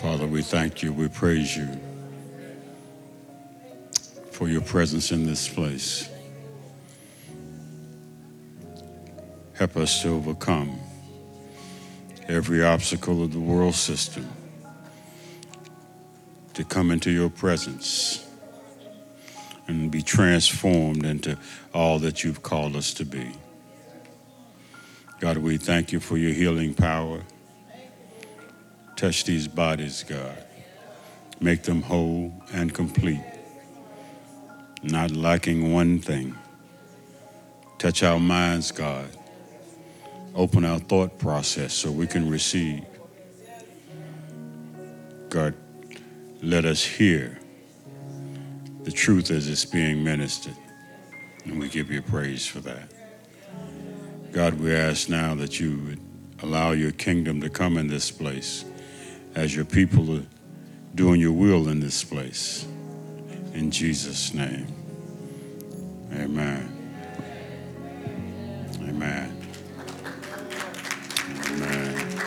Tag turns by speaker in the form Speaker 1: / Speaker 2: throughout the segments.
Speaker 1: Father, we thank you, we praise you for your presence in this place. Help us to overcome every obstacle of the world system to come into your presence and be transformed into all that you've called us to be. God, we thank you for your healing power. Touch these bodies, God. Make them whole and complete, not lacking one thing. Touch our minds, God. Open our thought process so we can receive. God, let us hear the truth as it's being ministered. And we give you praise for that. God, we ask now that you would allow your kingdom to come in this place as your people are doing your will in this place. In Jesus' name. Amen. Amen. Amen.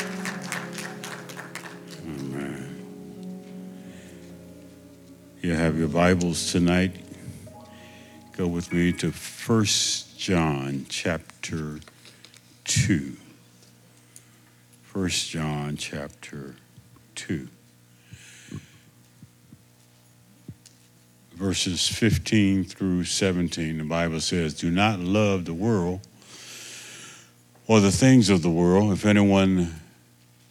Speaker 1: Amen. You have your Bibles tonight. Go with me to 1 John chapter 2. 1 John chapter 2. Verses 15 through 17, the Bible says, Do not love the world or the things of the world. If anyone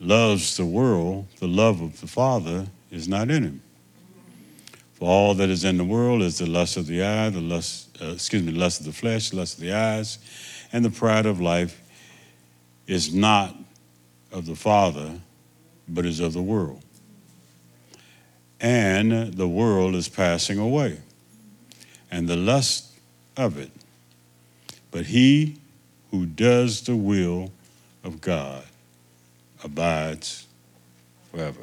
Speaker 1: loves the world, the love of the Father is not in him. For all that is in the world is the lust of the eye, the lust, uh, excuse me, lust of the flesh, lust of the eyes, and the pride of life is not of the Father, but is of the world. And the world is passing away, and the lust of it. But he who does the will of God abides forever.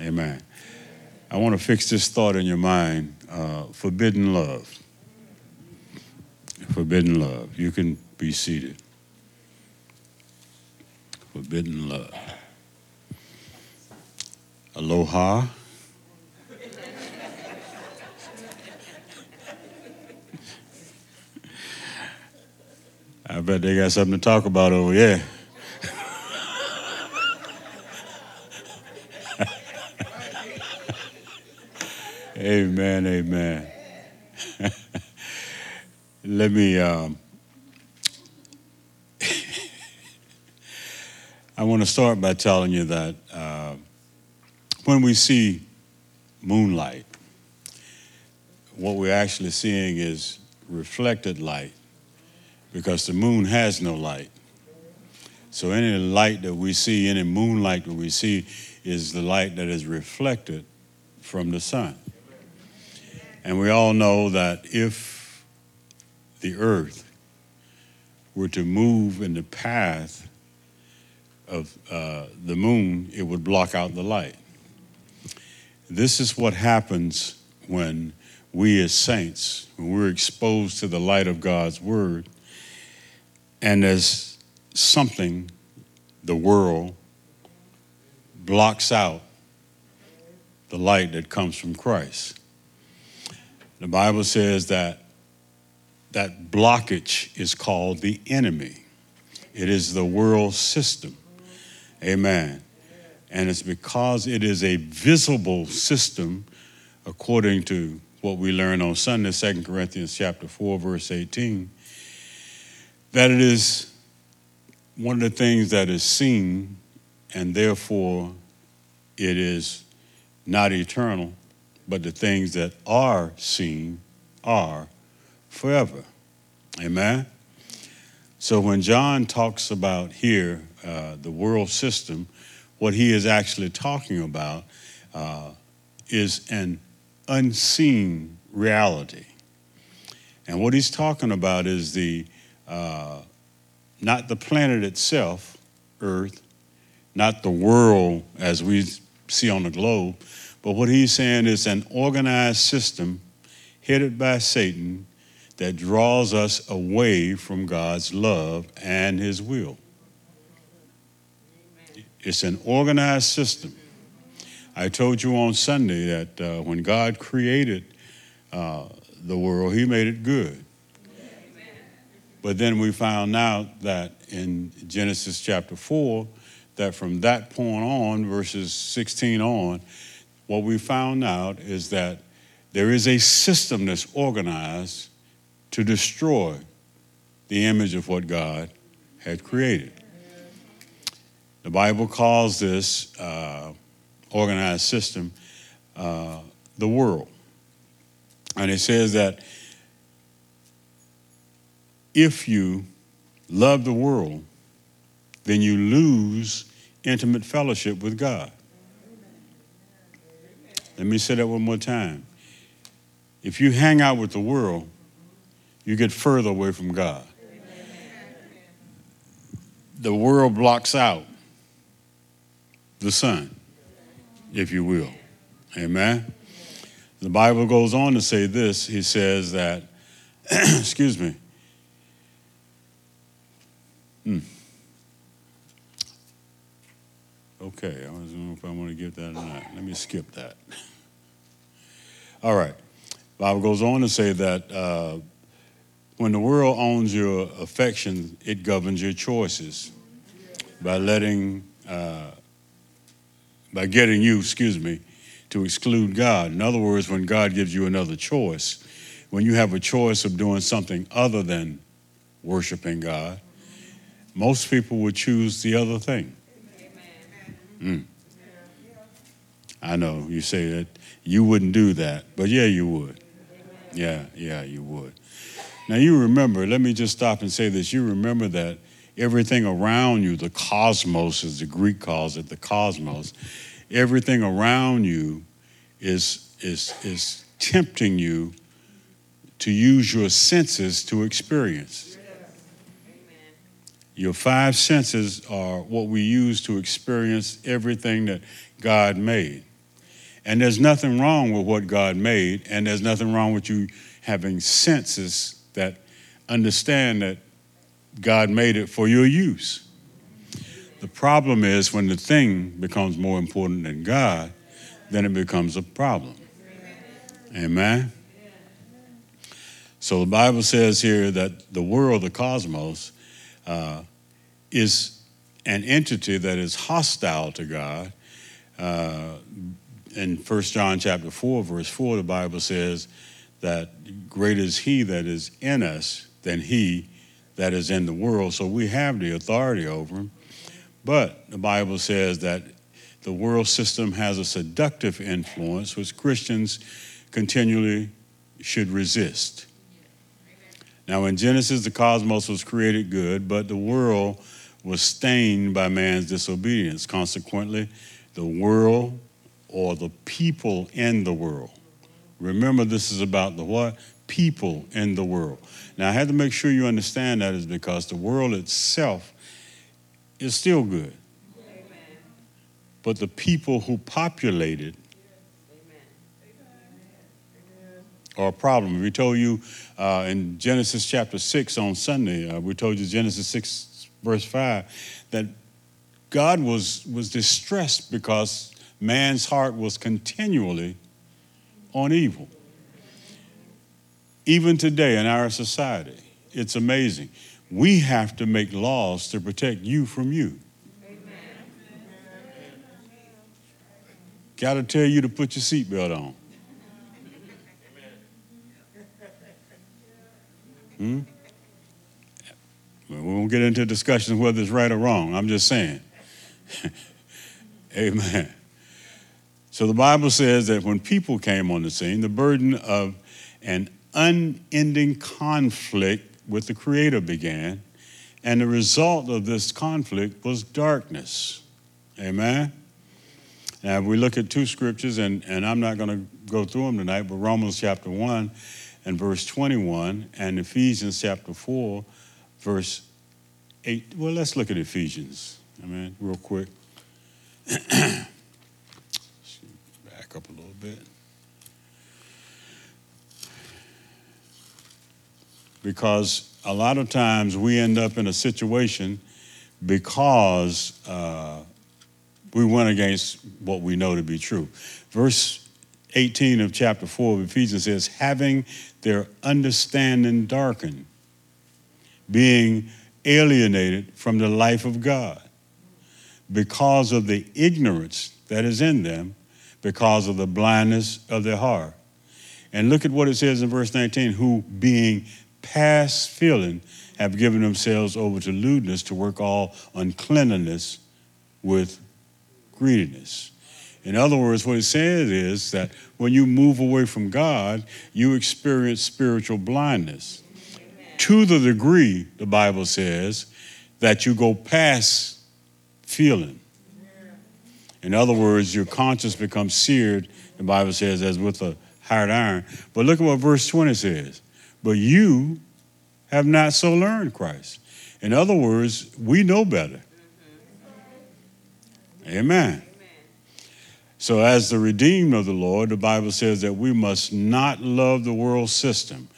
Speaker 1: Amen. I want to fix this thought in your mind uh, forbidden love. Forbidden love. You can be seated forbidden love. Aloha. I bet they got something to talk about over there. amen, amen. Let me um, I want to start by telling you that uh, when we see moonlight, what we're actually seeing is reflected light because the moon has no light. So any light that we see, any moonlight that we see, is the light that is reflected from the sun. And we all know that if the earth were to move in the path of uh, the moon, it would block out the light. This is what happens when we as saints, when we're exposed to the light of God's word, and as something, the world, blocks out the light that comes from Christ. The Bible says that that blockage is called the enemy. It is the world system. Amen. And it's because it is a visible system, according to what we learn on Sunday, 2 Corinthians chapter 4, verse 18, that it is one of the things that is seen, and therefore it is not eternal, but the things that are seen are forever. Amen? So when John talks about here uh, the world system, what he is actually talking about uh, is an unseen reality. And what he's talking about is the uh, not the planet itself, Earth, not the world as we see on the globe, but what he's saying is an organized system headed by Satan that draws us away from God's love and his will. It's an organized system. I told you on Sunday that uh, when God created uh, the world, He made it good. But then we found out that in Genesis chapter 4, that from that point on, verses 16 on, what we found out is that there is a system that's organized to destroy the image of what God had created. The Bible calls this uh, organized system uh, the world. And it says that if you love the world, then you lose intimate fellowship with God. Let me say that one more time. If you hang out with the world, you get further away from God. The world blocks out the sun, if you will. Amen. The Bible goes on to say this. He says that, excuse me. Hmm. Okay, I don't know if I want to give that or not. Let me skip that. All right. Bible goes on to say that uh, when the world owns your affection, it governs your choices by letting, uh, by getting you, excuse me, to exclude God. In other words, when God gives you another choice, when you have a choice of doing something other than worshiping God, most people would choose the other thing. Mm. I know you say that you wouldn't do that, but yeah, you would. Yeah, yeah, you would. Now you remember, let me just stop and say this. You remember that everything around you, the cosmos, as the Greek calls it, the cosmos, everything around you is, is, is tempting you to use your senses to experience. Your five senses are what we use to experience everything that God made. And there's nothing wrong with what God made, and there's nothing wrong with you having senses that understand that God made it for your use. The problem is when the thing becomes more important than God, then it becomes a problem. Amen? So the Bible says here that the world, the cosmos, uh, is an entity that is hostile to God. Uh, in 1 John chapter 4, verse 4, the Bible says that greater is he that is in us than he that is in the world. So we have the authority over them. But the Bible says that the world system has a seductive influence which Christians continually should resist. Now, in Genesis, the cosmos was created good, but the world was stained by man's disobedience. Consequently, the world or the people in the world. Remember, this is about the what? People in the world. Now, I had to make sure you understand that is because the world itself is still good. Amen. But the people who populate it are a problem. We told you uh, in Genesis chapter 6 on Sunday, uh, we told you Genesis 6, verse 5, that God was, was distressed because man's heart was continually on evil. Even today in our society, it's amazing. We have to make laws to protect you from you. Got to tell you to put your seatbelt on. Hmm? We won't get into discussions whether it's right or wrong. I'm just saying. Amen. So the Bible says that when people came on the scene, the burden of an unending conflict with the Creator began, and the result of this conflict was darkness. Amen? Now, we look at two scriptures, and, and I'm not going to go through them tonight, but Romans chapter 1 and verse 21, and Ephesians chapter 4, verse 8. Well, let's look at Ephesians, amen, real quick. back up a little bit. Because a lot of times we end up in a situation because uh, we went against what we know to be true. Verse 18 of chapter 4 of Ephesians says, having their understanding darkened, being alienated from the life of God because of the ignorance that is in them, because of the blindness of their heart. And look at what it says in verse 19 who, being past feeling, have given themselves over to lewdness to work all uncleanness with greediness. In other words, what it says is that when you move away from God, you experience spiritual blindness. Amen. To the degree, the Bible says, that you go past feeling. In other words, your conscience becomes seared, the Bible says, as with a hard iron. But look at what verse 20 says. But you have not so learned Christ. In other words, we know better. Amen. So, as the redeemed of the Lord, the Bible says that we must not love the world system.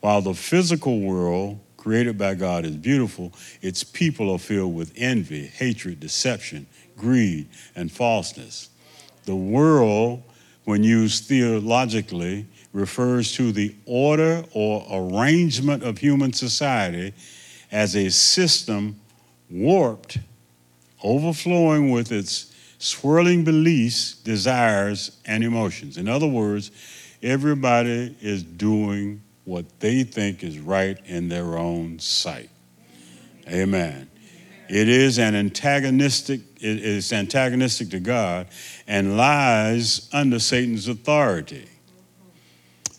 Speaker 1: While the physical world created by God is beautiful, its people are filled with envy, hatred, deception, greed, and falseness. The world, when used theologically, refers to the order or arrangement of human society as a system warped overflowing with its swirling beliefs, desires, and emotions. In other words, everybody is doing what they think is right in their own sight. Amen. It is an antagonistic, it is antagonistic to God and lies under Satan's authority.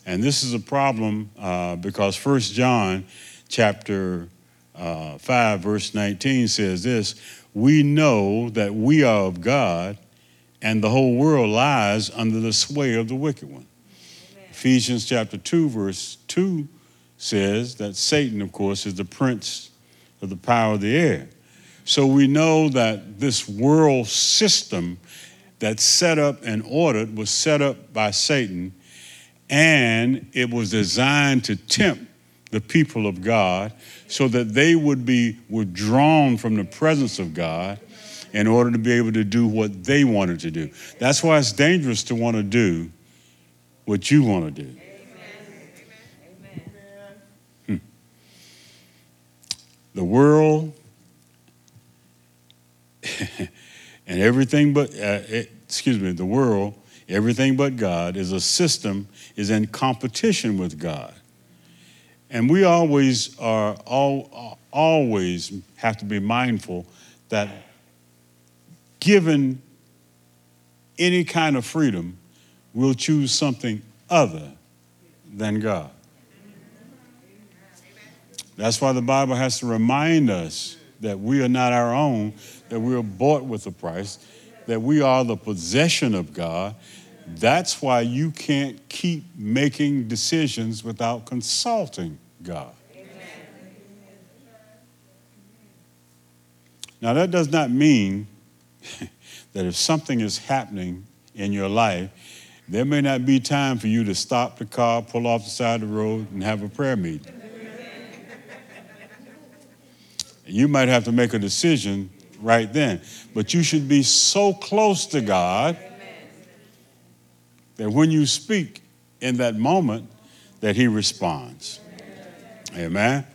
Speaker 1: And this is a problem uh, because First John chapter uh, 5, verse 19 says this we know that we are of God, and the whole world lies under the sway of the wicked one. Amen. Ephesians chapter 2, verse 2 says that Satan, of course, is the prince of the power of the air. So we know that this world system that's set up and ordered was set up by Satan, and it was designed to tempt the people of God so that they would be withdrawn from the presence of God in order to be able to do what they wanted to do. That's why it's dangerous to want to do what you want to do. Hmm. The world and everything but, uh, excuse me, the world, everything but God is a system, is in competition with God. And we always are all, always have to be mindful that given any kind of freedom, we'll choose something other than God. That's why the Bible has to remind us that we are not our own, that we are bought with a price, that we are the possession of God, that's why you can't keep making decisions without consulting God. Now, that does not mean that if something is happening in your life, there may not be time for you to stop the car, pull off the side of the road, and have a prayer meeting. you might have to make a decision right then. But you should be so close to God that when you speak in that moment, that He responds. Amen.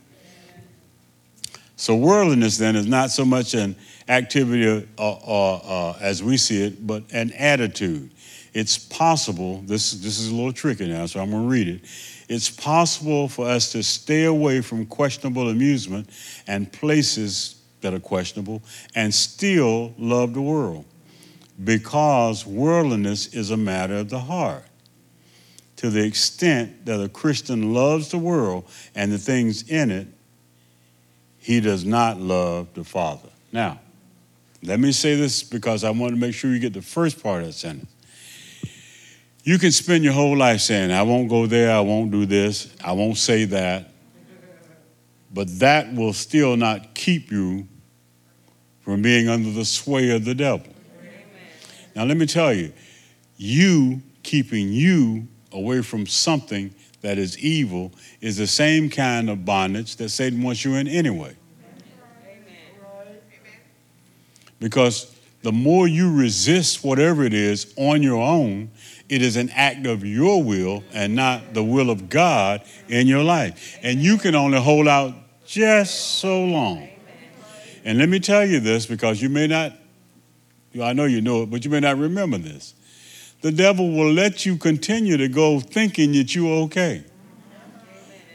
Speaker 1: So worldliness then is not so much an activity uh, uh, uh, as we see it, but an attitude. It's possible. This this is a little tricky now, so I'm going to read it. It's possible for us to stay away from questionable amusement and places that are questionable, and still love the world, because worldliness is a matter of the heart to the extent that a Christian loves the world and the things in it, he does not love the Father. Now, let me say this because I want to make sure you get the first part of that sentence. You can spend your whole life saying, I won't go there, I won't do this, I won't say that, but that will still not keep you from being under the sway of the devil. Now, let me tell you, you keeping you away from something that is evil is the same kind of bondage that Satan wants you in anyway. Because the more you resist whatever it is on your own, it is an act of your will and not the will of God in your life. And you can only hold out just so long. And let me tell you this because you may not, I know you know it, but you may not remember this. The devil will let you continue to go thinking that you're okay.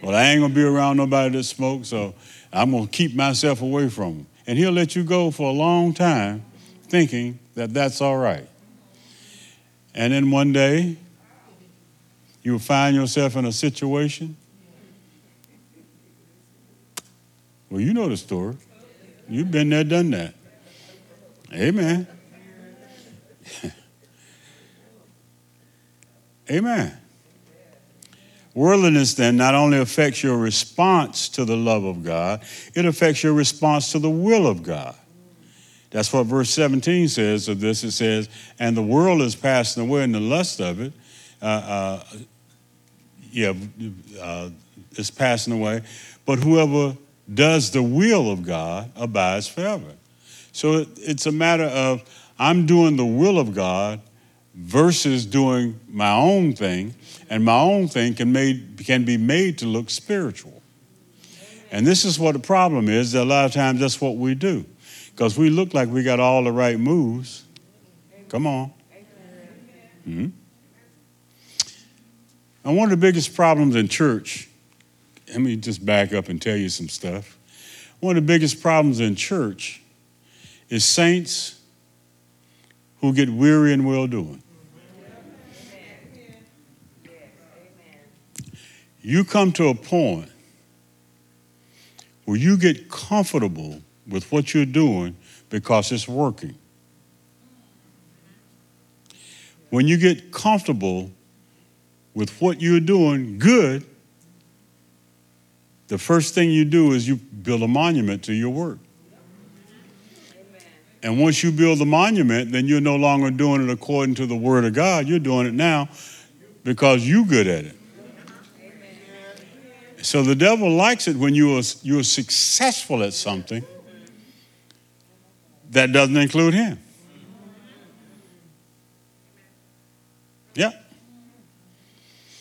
Speaker 1: Well, I ain't gonna be around nobody that smokes, so I'm gonna keep myself away from them. And he'll let you go for a long time thinking that that's all right. And then one day, you'll find yourself in a situation. Well, you know the story. You've been there, done that. Amen. Amen. Worldliness then not only affects your response to the love of God, it affects your response to the will of God. That's what verse 17 says of this. It says, And the world is passing away in the lust of it. Uh, uh, yeah, uh, is passing away. But whoever does the will of God abides forever. So it, it's a matter of I'm doing the will of God versus doing my own thing, and my own thing can, made, can be made to look spiritual. And this is what the problem is that a lot of times that's what we do. Because we look like we got all the right moves. Come on. Mm-hmm. And one of the biggest problems in church, let me just back up and tell you some stuff. One of the biggest problems in church is saints who get weary in well doing. You come to a point where you get comfortable with what you're doing because it's working. When you get comfortable with what you're doing good, the first thing you do is you build a monument to your work. And once you build the monument, then you're no longer doing it according to the word of God. You're doing it now because you're good at it. So the devil likes it when you are, you're successful at something that doesn't include him. Yeah.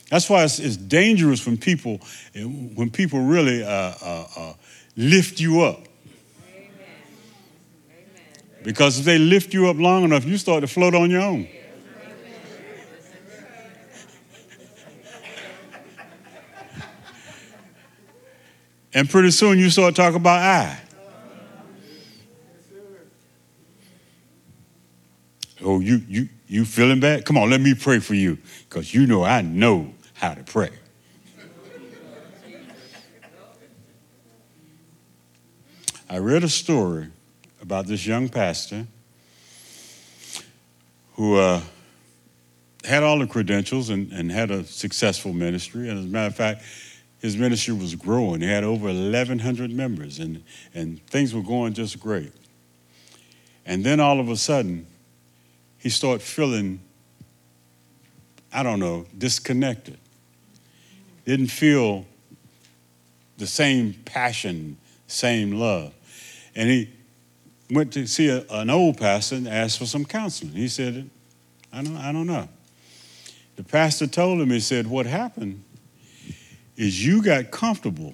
Speaker 1: That's why it's, it's dangerous when people when people really uh, uh, uh, lift you up. Because if they lift you up long enough, you start to float on your own. and pretty soon you start talking about I. Oh, you you you feeling bad? Come on, let me pray for you, because you know I know how to pray. I read a story about this young pastor who uh, had all the credentials and, and had a successful ministry. And as a matter of fact, his ministry was growing. He had over 1,100 members, and, and things were going just great. And then all of a sudden, he started feeling, I don't know, disconnected. Didn't feel the same passion, same love. And he went to see a, an old pastor and asked for some counseling. He said, I don't, I don't know. The pastor told him, he said, What happened is you got comfortable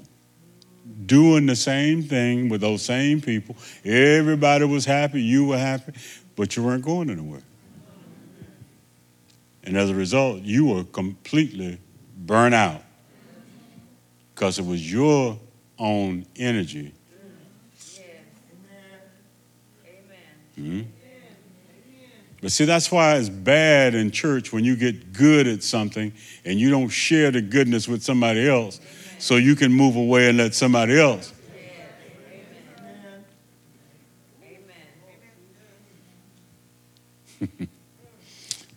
Speaker 1: doing the same thing with those same people. Everybody was happy, you were happy, but you weren't going anywhere. And as a result, you were completely burnt out because it was your own energy Mm-hmm. But see, that's why it's bad in church when you get good at something and you don't share the goodness with somebody else so you can move away and let somebody else.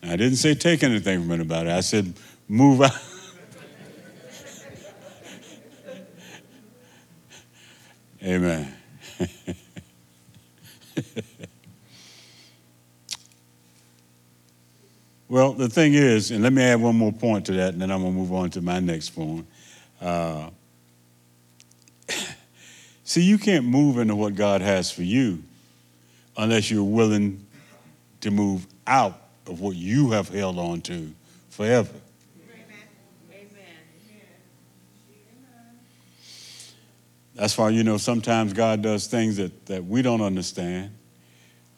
Speaker 1: I didn't say take anything from anybody. I said move out. Amen. Well, the thing is, and let me add one more point to that, and then I'm going to move on to my next point. Uh, see, you can't move into what God has for you unless you're willing to move out of what you have held on to forever. That's why, you know, sometimes God does things that, that we don't understand.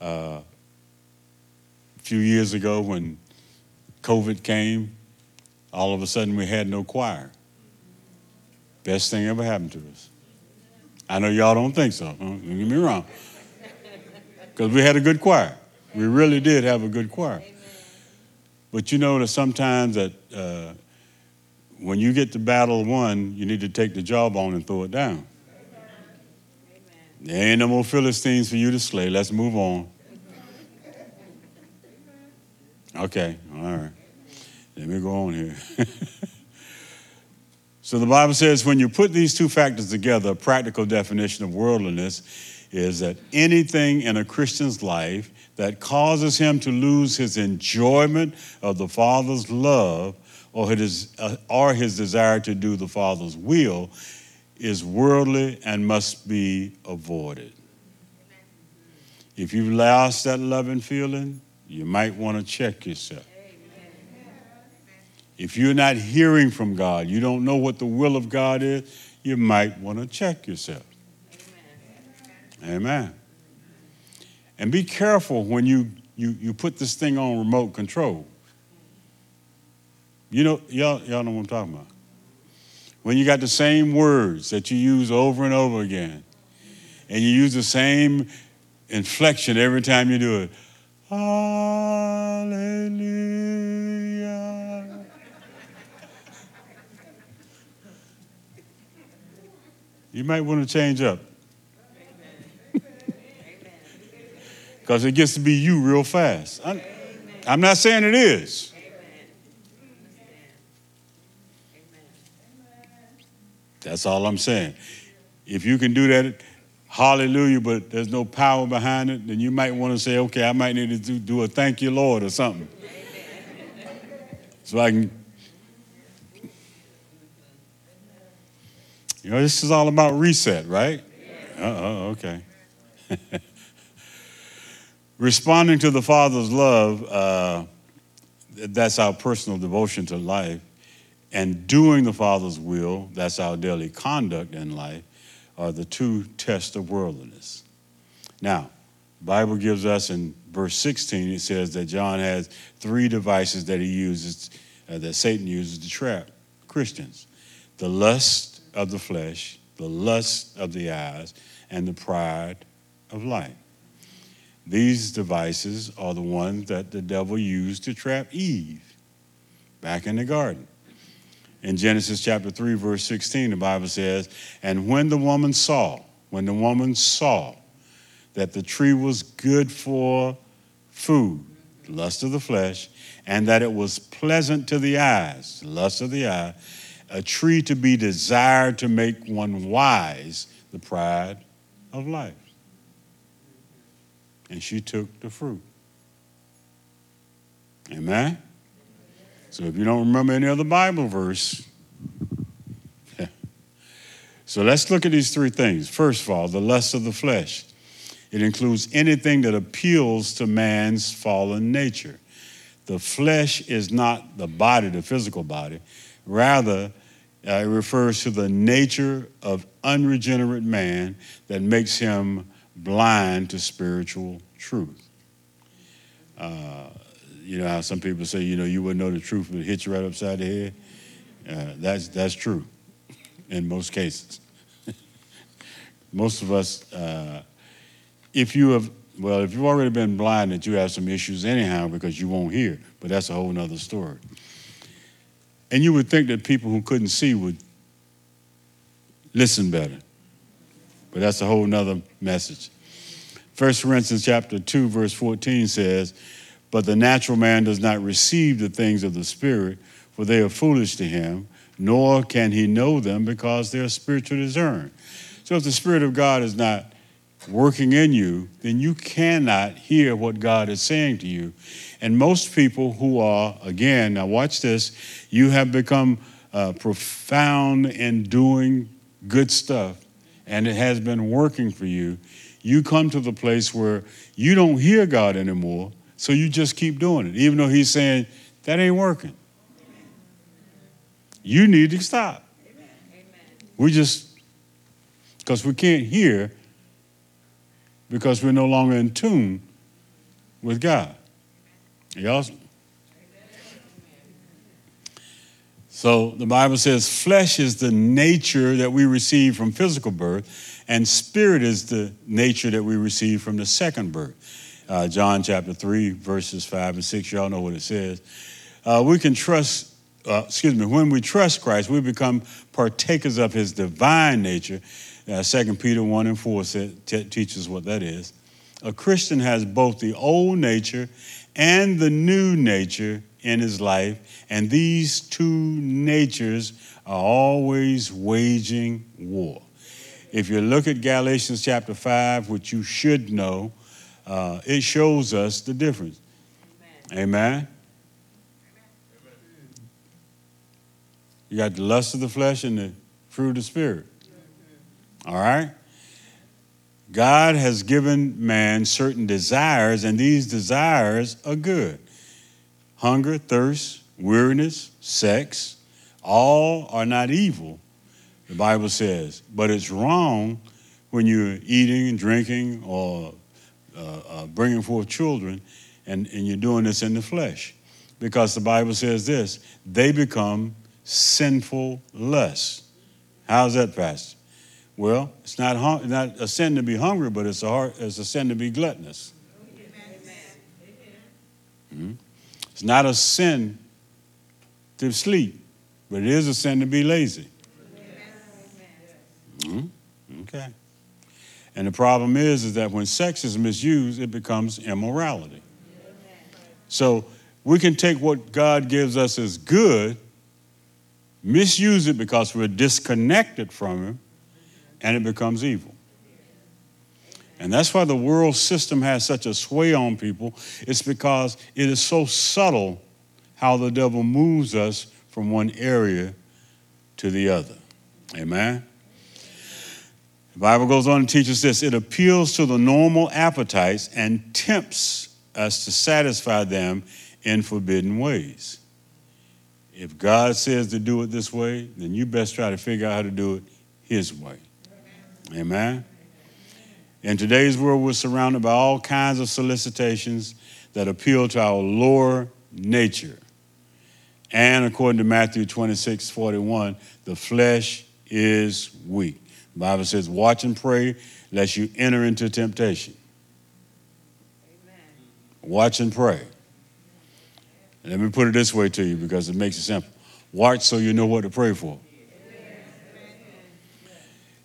Speaker 1: Uh, a few years ago, when COVID came, all of a sudden we had no choir. Best thing ever happened to us. I know y'all don't think so. Huh? Don't get me wrong. Because we had a good choir. We really did have a good choir. But you know that sometimes that uh, when you get to battle one, you need to take the jawbone and throw it down. There ain't no more Philistines for you to slay. Let's move on. Okay, all right. Let me go on here. so the Bible says when you put these two factors together, a practical definition of worldliness is that anything in a Christian's life that causes him to lose his enjoyment of the Father's love or his, uh, or his desire to do the Father's will is worldly and must be avoided. If you've lost that loving feeling, you might want to check yourself. If you're not hearing from God, you don't know what the will of God is, you might want to check yourself. Amen. And be careful when you, you, you put this thing on remote control. You know, y'all, y'all know what I'm talking about. When you got the same words that you use over and over again, and you use the same inflection every time you do it. Hallelujah. You might want to change up. Because it gets to be you real fast. I'm, I'm not saying it is. That's all I'm saying. If you can do that, hallelujah, but there's no power behind it, then you might want to say, okay, I might need to do, do a thank you, Lord, or something. So I can. You know, this is all about reset, right? Uh oh, okay. Responding to the Father's love, uh, that's our personal devotion to life and doing the Father's will, that's our daily conduct in life, are the two tests of worldliness. Now, Bible gives us in verse 16, it says that John has three devices that he uses, uh, that Satan uses to trap Christians the lust of the flesh, the lust of the eyes, and the pride of life. These devices are the ones that the devil used to trap Eve back in the garden. In Genesis chapter 3, verse 16, the Bible says, And when the woman saw, when the woman saw that the tree was good for food, lust of the flesh, and that it was pleasant to the eyes, lust of the eye, a tree to be desired to make one wise, the pride of life. And she took the fruit. Amen? So if you don't remember any other Bible verse, so let's look at these three things. First of all, the lust of the flesh. It includes anything that appeals to man's fallen nature. The flesh is not the body, the physical body. Rather, uh, it refers to the nature of unregenerate man that makes him blind to spiritual truth. Uh, you know how some people say, you know, you wouldn't know the truth if it hit you right upside the head. Uh, that's that's true, in most cases. most of us, uh, if you have, well, if you've already been blind, that you have some issues anyhow because you won't hear. But that's a whole other story. And you would think that people who couldn't see would listen better. But that's a whole nother message. First Corinthians chapter 2, verse 14 says, but the natural man does not receive the things of the Spirit, for they are foolish to him, nor can he know them because they are spiritually discerned. So if the Spirit of God is not working in you, then you cannot hear what God is saying to you. And most people who are, again, now watch this, you have become uh, profound in doing good stuff, and it has been working for you. You come to the place where you don't hear God anymore So you just keep doing it, even though he's saying, that ain't working. You need to stop. We just, because we can't hear, because we're no longer in tune with God. Y'all? So the Bible says flesh is the nature that we receive from physical birth, and spirit is the nature that we receive from the second birth. Uh, John chapter 3, verses 5 and 6, y'all know what it says. Uh, we can trust, uh, excuse me, when we trust Christ, we become partakers of his divine nature. Uh, 2 Peter 1 and 4 said, teaches what that is. A Christian has both the old nature and the new nature in his life, and these two natures are always waging war. If you look at Galatians chapter 5, which you should know, uh, it shows us the difference. Amen. Amen. You got the lust of the flesh and the fruit of the spirit. All right? God has given man certain desires, and these desires are good hunger, thirst, weariness, sex, all are not evil, the Bible says. But it's wrong when you're eating and drinking or uh, uh, bringing forth children and, and you're doing this in the flesh. Because the Bible says this they become sinful lusts. How's that, Pastor? Well, it's not, not a sin to be hungry, but it's a, heart, it's a sin to be gluttonous. Mm-hmm. It's not a sin to sleep, but it is a sin to be lazy. Mm-hmm. Okay. And the problem is, is that when sex is misused, it becomes immorality. So we can take what God gives us as good, misuse it because we're disconnected from Him, and it becomes evil. And that's why the world system has such a sway on people. It's because it is so subtle how the devil moves us from one area to the other. Amen. The Bible goes on and teaches this it appeals to the normal appetites and tempts us to satisfy them in forbidden ways. If God says to do it this way, then you best try to figure out how to do it His way. Amen. In today's world, we're surrounded by all kinds of solicitations that appeal to our lower nature. And according to Matthew 26 41, the flesh is weak. The Bible says, Watch and pray lest you enter into temptation. Amen. Watch and pray. Let me put it this way to you because it makes it simple. Watch so you know what to pray for.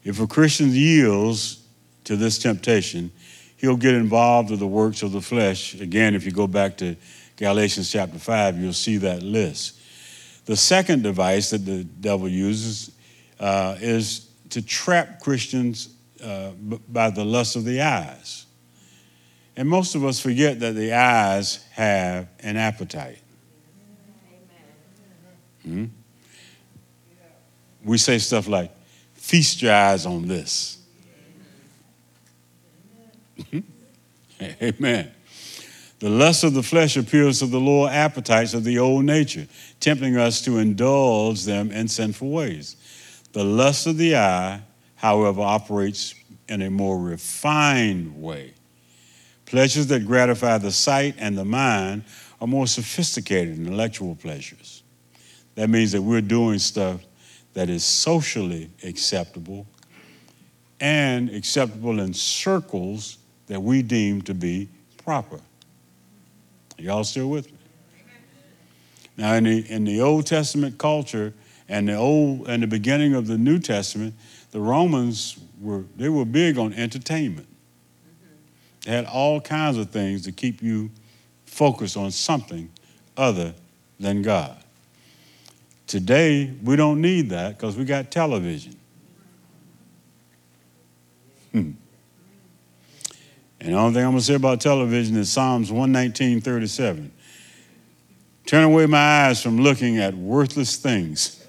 Speaker 1: If a Christian yields to this temptation, he'll get involved with the works of the flesh. Again, if you go back to Galatians chapter 5, you'll see that list. The second device that the devil uses uh, is to trap Christians uh, by the lust of the eyes. And most of us forget that the eyes have an appetite. Hmm? We say stuff like, feast your eyes on this. Amen. The lust of the flesh appeals to the lower appetites of the old nature, tempting us to indulge them in sinful ways. The lust of the eye, however, operates in a more refined way. Pleasures that gratify the sight and the mind are more sophisticated intellectual pleasures. That means that we're doing stuff that is socially acceptable and acceptable in circles that we deem to be proper. Y'all still with me? Now, in the, in the Old Testament culture and the old and the beginning of the New Testament, the Romans were they were big on entertainment. They had all kinds of things to keep you focused on something other than God. Today, we don't need that because we got television. Hmm. And the only thing I'm going to say about television is Psalms 119, 37. Turn away my eyes from looking at worthless things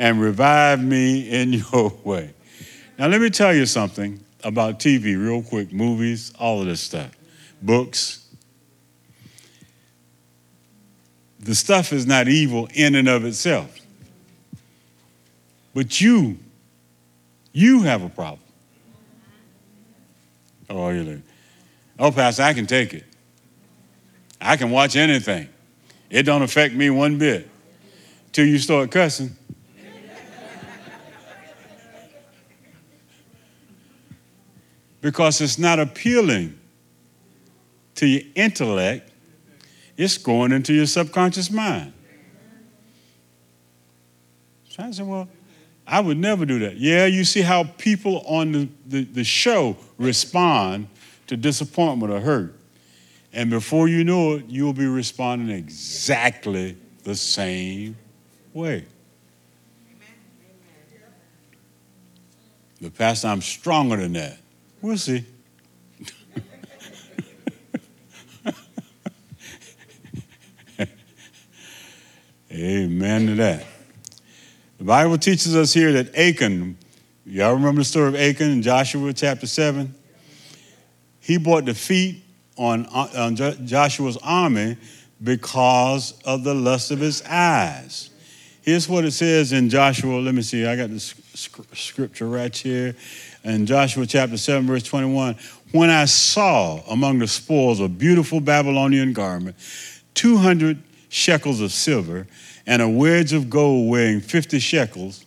Speaker 1: and revive me in your way. Now, let me tell you something about TV, real quick movies, all of this stuff, books. the stuff is not evil in and of itself. But you, you have a problem. Oh, you're like, oh, Pastor, I can take it. I can watch anything. It don't affect me one bit. Till you start cussing. Because it's not appealing to your intellect, it's going into your subconscious mind. So I said, Well, I would never do that. Yeah, you see how people on the, the, the show respond to disappointment or hurt. And before you know it, you'll be responding exactly the same way. But, Pastor, I'm stronger than that. We'll see. Amen to that. The Bible teaches us here that Achan, y'all remember the story of Achan in Joshua chapter 7? He brought defeat on, on Joshua's army because of the lust of his eyes. Here's what it says in Joshua. Let me see, I got the scripture right here. In Joshua chapter 7, verse 21, when I saw among the spoils a beautiful Babylonian garment, 200 shekels of silver, and a wedge of gold weighing 50 shekels,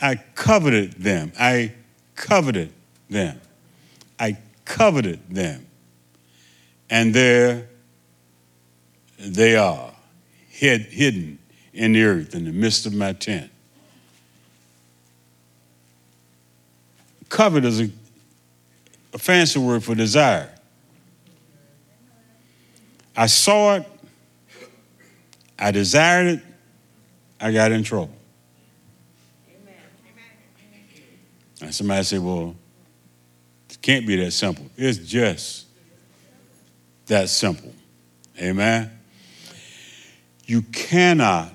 Speaker 1: I coveted them. I coveted them. I coveted them. And there they are, hid, hidden in the earth in the midst of my tent. Covet is a, a fancy word for desire. I saw it, I desired it, I got in trouble. And somebody said, well, it can't be that simple. It's just that simple. Amen. You cannot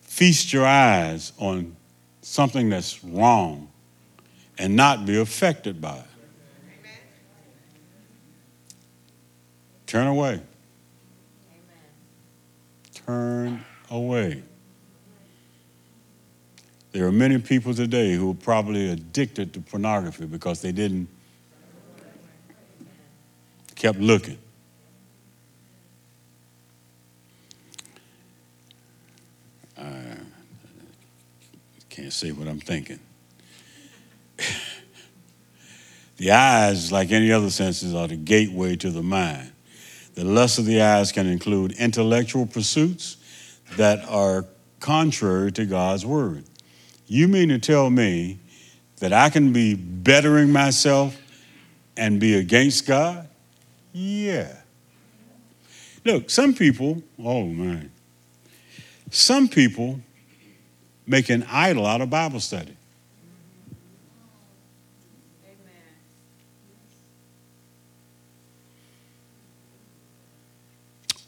Speaker 1: feast your eyes on something that's wrong and not be affected by it. Turn away. Turn away. There are many people today who are probably addicted to pornography because they didn't kept looking. I can't say what I'm thinking. the eyes, like any other senses, are the gateway to the mind. The lust of the eyes can include intellectual pursuits that are contrary to God's word. You mean to tell me that I can be bettering myself and be against God? Yeah. Look, some people, oh man, some people make an idol out of Bible study.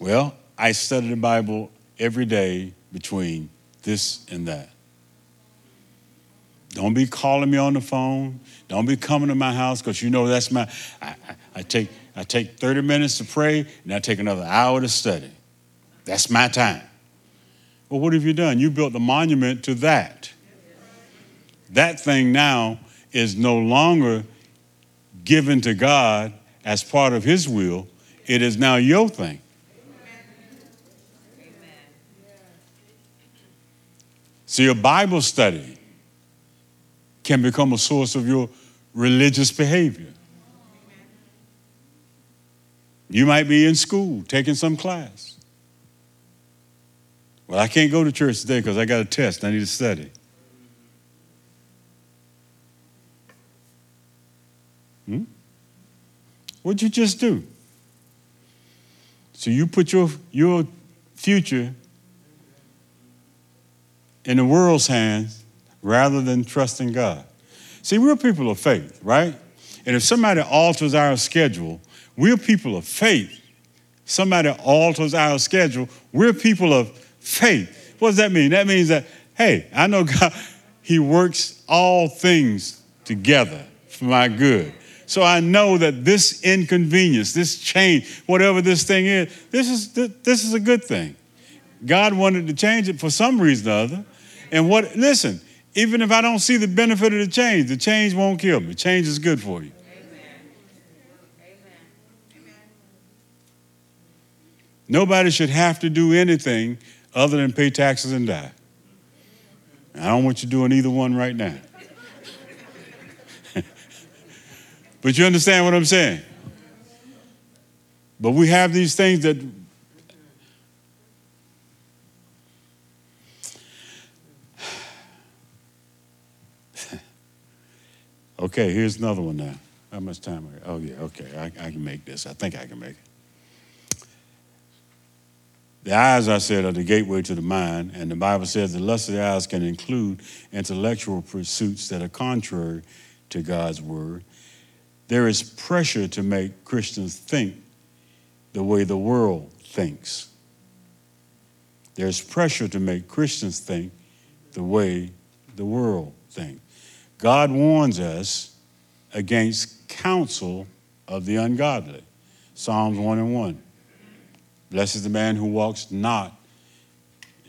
Speaker 1: Well, I study the Bible every day between this and that. Don't be calling me on the phone. Don't be coming to my house because you know that's my. I, I, I, take I take 30 minutes to pray and I take another hour to study. That's my time. Well, what have you done? You built a monument to that. That thing now is no longer given to God as part of His will. It is now your thing. So your Bible study can become a source of your religious behavior. You might be in school taking some class. Well, I can't go to church today because I got a test. I need to study. Hmm? What'd you just do? So you put your, your future in the world's hands rather than trusting God. See, we're people of faith, right? And if somebody alters our schedule, we're people of faith. Somebody alters our schedule, we're people of faith. What does that mean? That means that, hey, I know God, He works all things together for my good. So I know that this inconvenience, this change, whatever this thing is, this is, this is a good thing. God wanted to change it for some reason or other. And what, listen, even if I don't see the benefit of the change, the change won't kill me. Change is good for you. Nobody should have to do anything other than pay taxes and die. I don't want you doing either one right now. but you understand what I'm saying? But we have these things that Okay, here's another one now. How much time? Oh, yeah, okay, I, I, can make this. I think I can make it. The eyes, I said, are the gateway to the mind, and the Bible says the lust of the eyes can include intellectual pursuits that are contrary to God's word. There is pressure to make Christians think the way the world thinks. There's pressure to make Christians think the way the world thinks. God warns us against counsel of the ungodly. Psalms 1 and 1. Blessed is the man who walks not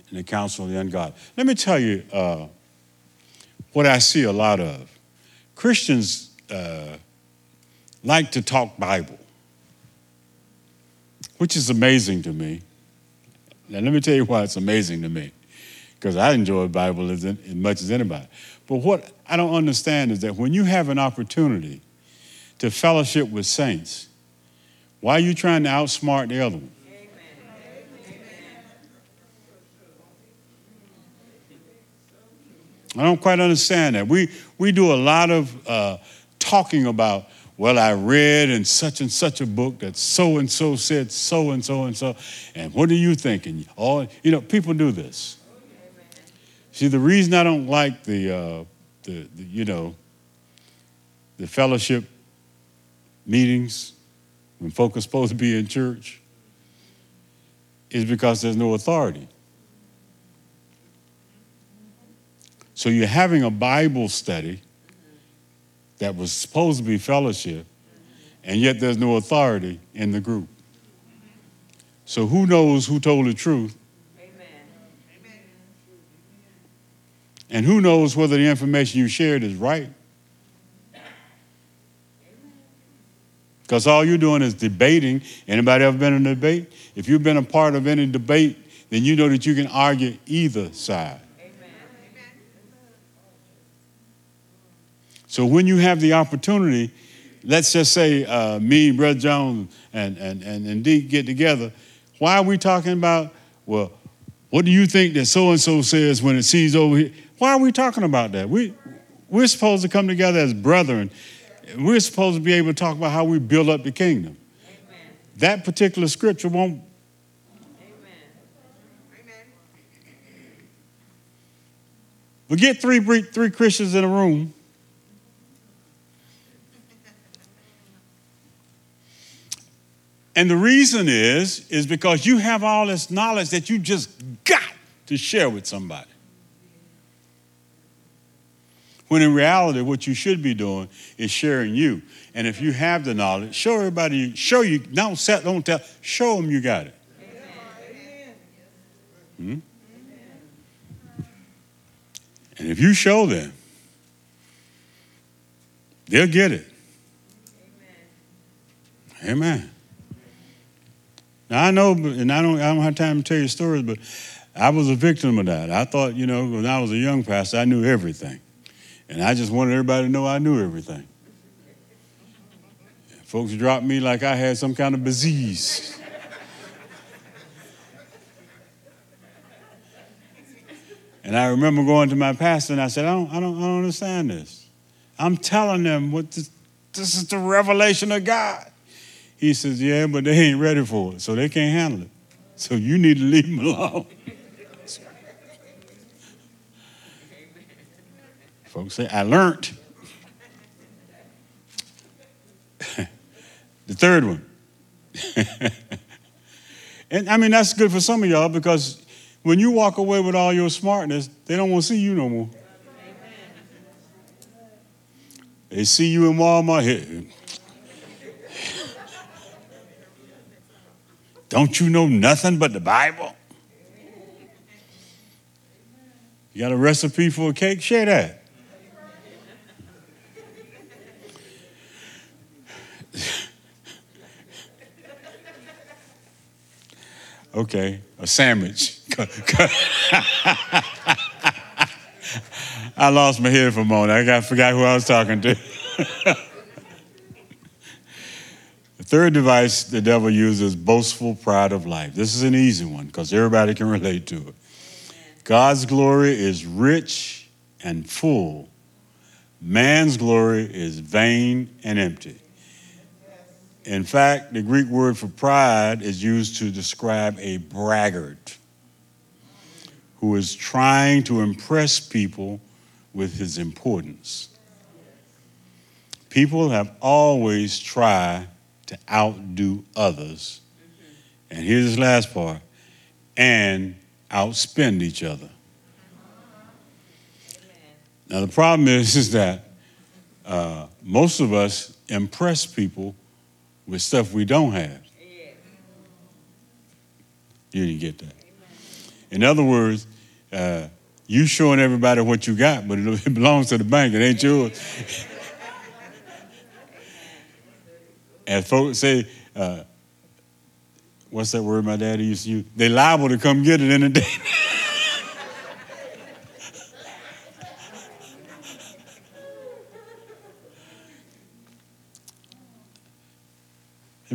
Speaker 1: in the counsel of the ungodly. Let me tell you uh, what I see a lot of. Christians uh, like to talk Bible, which is amazing to me. Now, let me tell you why it's amazing to me, because I enjoy Bible as, as much as anybody. But what I don't understand is that when you have an opportunity to fellowship with saints, why are you trying to outsmart the other one? I don't quite understand that. We, we do a lot of uh, talking about, well, I read in such and such a book that so and so said so and so and so, and what are you thinking? All, you know, people do this. See, the reason I don't like the, uh, the, the you know, the fellowship meetings when folk are supposed to be in church is because there's no authority. So you're having a Bible study that was supposed to be fellowship, and yet there's no authority in the group. So who knows who told the truth? And who knows whether the information you shared is right? Because all you're doing is debating. Anybody ever been in a debate? If you've been a part of any debate, then you know that you can argue either side. So when you have the opportunity, let's just say uh, me, Brother Jones, and, and, and, and Deke get together, why are we talking about, well, what do you think that so and so says when it sees over here? Why are we talking about that? We, we're supposed to come together as brethren. We're supposed to be able to talk about how we build up the kingdom. Amen. That particular scripture won't. Amen. We get three, three Christians in a room And the reason is, is because you have all this knowledge that you just got to share with somebody. When in reality, what you should be doing is sharing you. And if you have the knowledge, show everybody, show you, don't set, don't tell, show them you got it. Hmm? And if you show them, they'll get it. Amen. Amen. Now I know, and I don't, I don't have time to tell you stories, but I was a victim of that. I thought, you know, when I was a young pastor, I knew everything, and I just wanted everybody to know I knew everything. Folks dropped me like I had some kind of disease. and I remember going to my pastor and I said, I don't, I don't, I don't understand this. I'm telling them what this, this is the revelation of God. He says, Yeah, but they ain't ready for it, so they can't handle it. So you need to leave them alone. Folks say, I learned. the third one. and I mean, that's good for some of y'all because when you walk away with all your smartness, they don't want to see you no more. They see you in Walmart. Don't you know nothing but the Bible? You got a recipe for a cake? Share that. Okay, a sandwich. I lost my head for a moment. I got, forgot who I was talking to. the third device the devil uses boastful pride of life. This is an easy one because everybody can relate to it. God's glory is rich and full. Man's glory is vain and empty. In fact, the Greek word for pride is used to describe a braggart who is trying to impress people with his importance. People have always tried to outdo others. And here's this last part and outspend each other. Now, the problem is, is that uh, most of us impress people with stuff we don't have. You didn't get that. In other words, uh, you showing everybody what you got, but it belongs to the bank. It ain't yours. and folks say, uh, what's that word my daddy used to use? They liable to come get it in a day.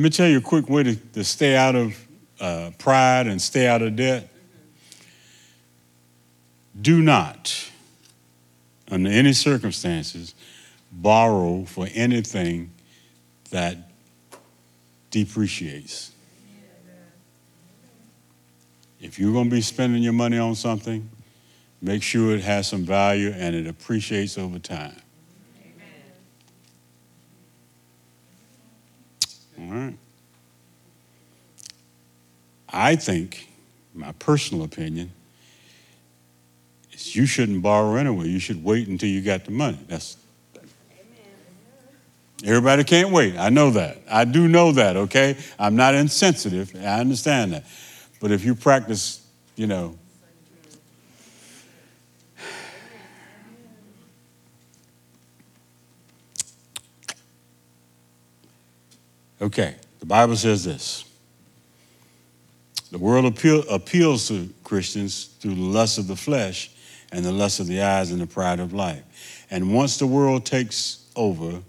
Speaker 1: Let me tell you a quick way to, to stay out of uh, pride and stay out of debt. Do not, under any circumstances, borrow for anything that depreciates. If you're going to be spending your money on something, make sure it has some value and it appreciates over time. All right. I think, my personal opinion, is you shouldn't borrow anyway. You should wait until you got the money. That's Everybody can't wait. I know that. I do know that, okay? I'm not insensitive. I understand that. But if you practice, you know, Okay, the Bible says this. The world appeal, appeals to Christians through the lust of the flesh and the lust of the eyes and the pride of life. And once the world takes over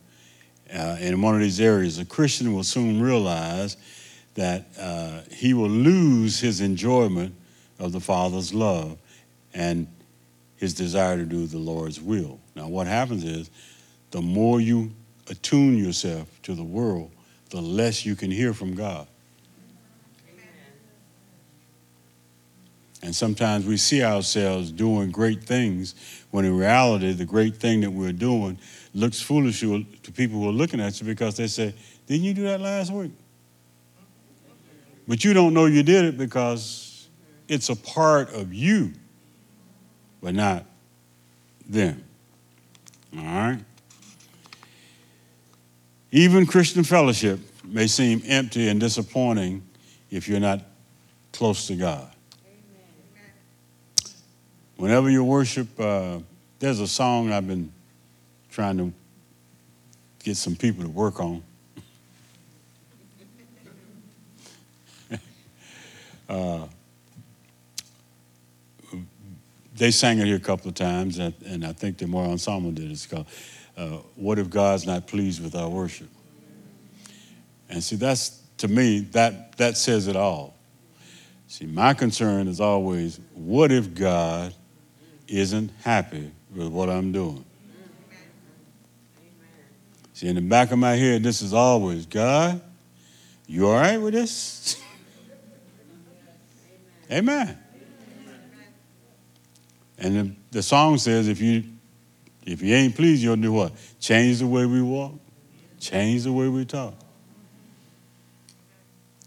Speaker 1: uh, in one of these areas, a Christian will soon realize that uh, he will lose his enjoyment of the Father's love and his desire to do the Lord's will. Now, what happens is the more you attune yourself to the world, the less you can hear from God. And sometimes we see ourselves doing great things when in reality, the great thing that we're doing looks foolish to people who are looking at you because they say, Didn't you do that last week? But you don't know you did it because it's a part of you, but not them. All right? Even Christian fellowship may seem empty and disappointing if you're not close to God. Whenever you worship, uh, there's a song I've been trying to get some people to work on. uh, they sang it here a couple of times, and I think the more ensemble did. It's called uh, what if God's not pleased with our worship? And see, that's to me, that that says it all. See, my concern is always, what if God isn't happy with what I'm doing? See, in the back of my head, this is always, God, you all right with this? Amen. And the, song says, if you if you ain't pleased, you'll do what? Change the way we walk, change the way we talk.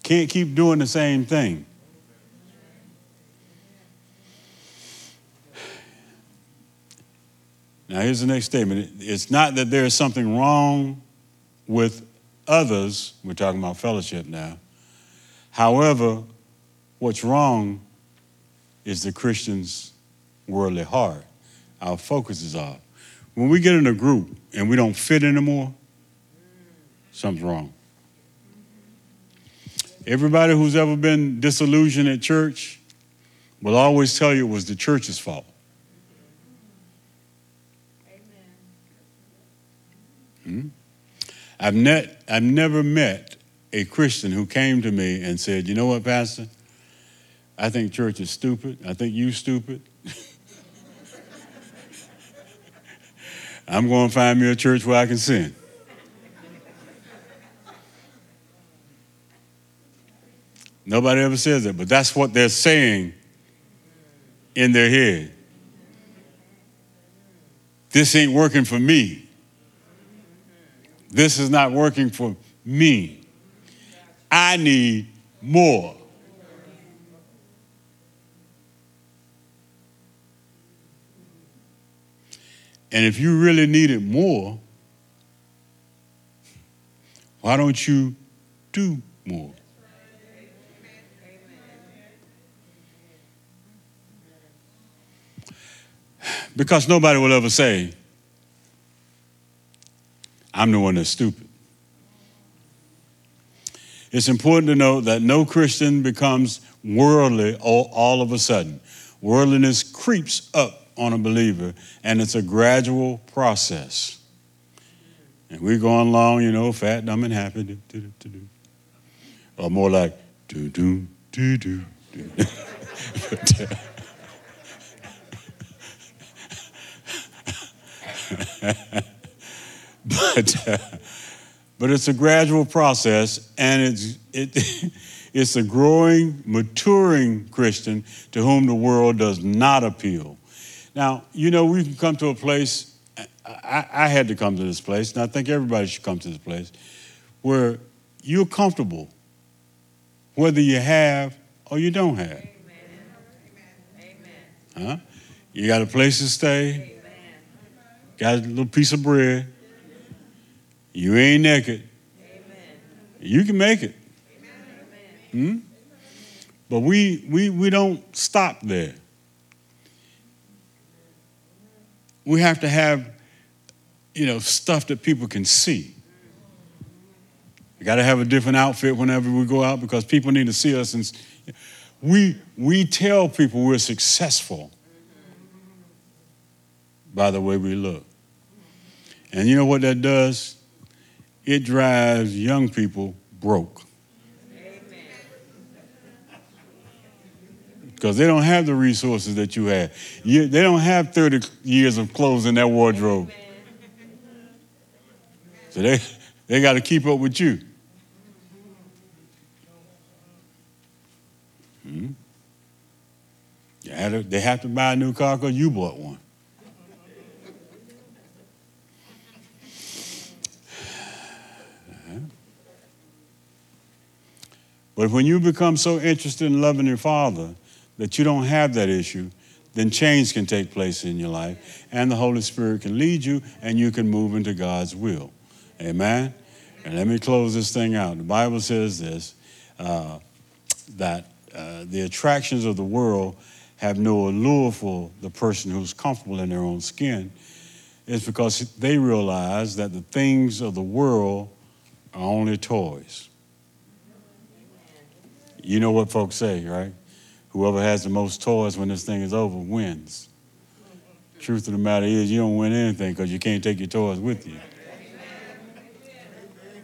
Speaker 1: Can't keep doing the same thing. Now, here's the next statement it's not that there's something wrong with others, we're talking about fellowship now. However, what's wrong is the Christians worldly heart. Our focus is off. When we get in a group and we don't fit anymore, something's wrong. Everybody who's ever been disillusioned at church will always tell you it was the church's fault. Hmm? I've, net, I've never met a Christian who came to me and said, You know what, Pastor? I think church is stupid. I think you're stupid. I'm going to find me a church where I can sin. Nobody ever says that, but that's what they're saying in their head. This ain't working for me. This is not working for me. I need more. And if you really need it more, why don't you do more? Because nobody will ever say, I'm the one that's stupid. It's important to note that no Christian becomes worldly all, all of a sudden. Worldliness creeps up on a believer, and it's a gradual process. And we're going along, you know, fat, dumb, and happy. Do, do, do, or more like, do, do, do, do, do. but, uh, but, it's a gradual process, and it's, it, it's a growing, maturing Christian to whom the world does not appeal. Now, you know, we can come to a place, I, I had to come to this place, and I think everybody should come to this place, where you're comfortable, whether you have or you don't have. Huh? You got a place to stay, got a little piece of bread, you ain't naked. You can make it. Hmm? But we, we, we don't stop there. We have to have, you know, stuff that people can see. We got to have a different outfit whenever we go out because people need to see us. And we, we tell people we're successful by the way we look. And you know what that does? It drives young people broke. Because they don't have the resources that you have. You, they don't have 30 years of clothes in their wardrobe. So they, they got to keep up with you. Hmm? They have to buy a new car because you bought one. But when you become so interested in loving your father that you don't have that issue, then change can take place in your life, and the Holy Spirit can lead you, and you can move into God's will. Amen? And let me close this thing out. The Bible says this uh, that uh, the attractions of the world have no allure for the person who's comfortable in their own skin. It's because they realize that the things of the world are only toys. You know what folks say, right? Whoever has the most toys when this thing is over wins. Truth of the matter is, you don't win anything because you can't take your toys with you.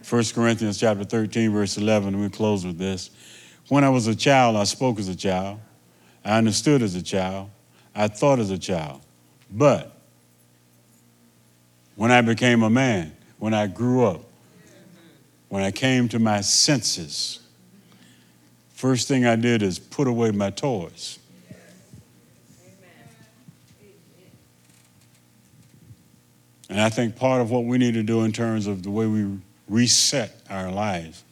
Speaker 1: 1 Corinthians chapter 13, verse 11, we close with this. When I was a child, I spoke as a child. I understood as a child. I thought as a child. But when I became a man, when I grew up, when I came to my senses, First thing I did is put away my toys. And I think part of what we need to do in terms of the way we reset our lives,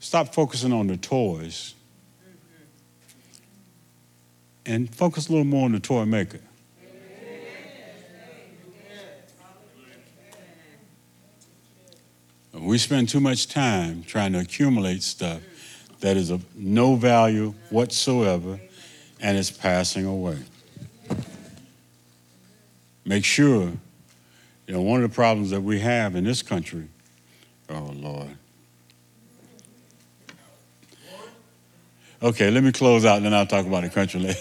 Speaker 1: stop focusing on the toys and focus a little more on the toy maker. We spend too much time trying to accumulate stuff that is of no value whatsoever and is passing away. make sure, you know, one of the problems that we have in this country, oh Lord. Okay, let me close out, and then I'll talk about the country later.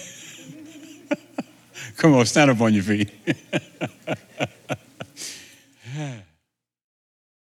Speaker 1: Come on, stand up on your feet.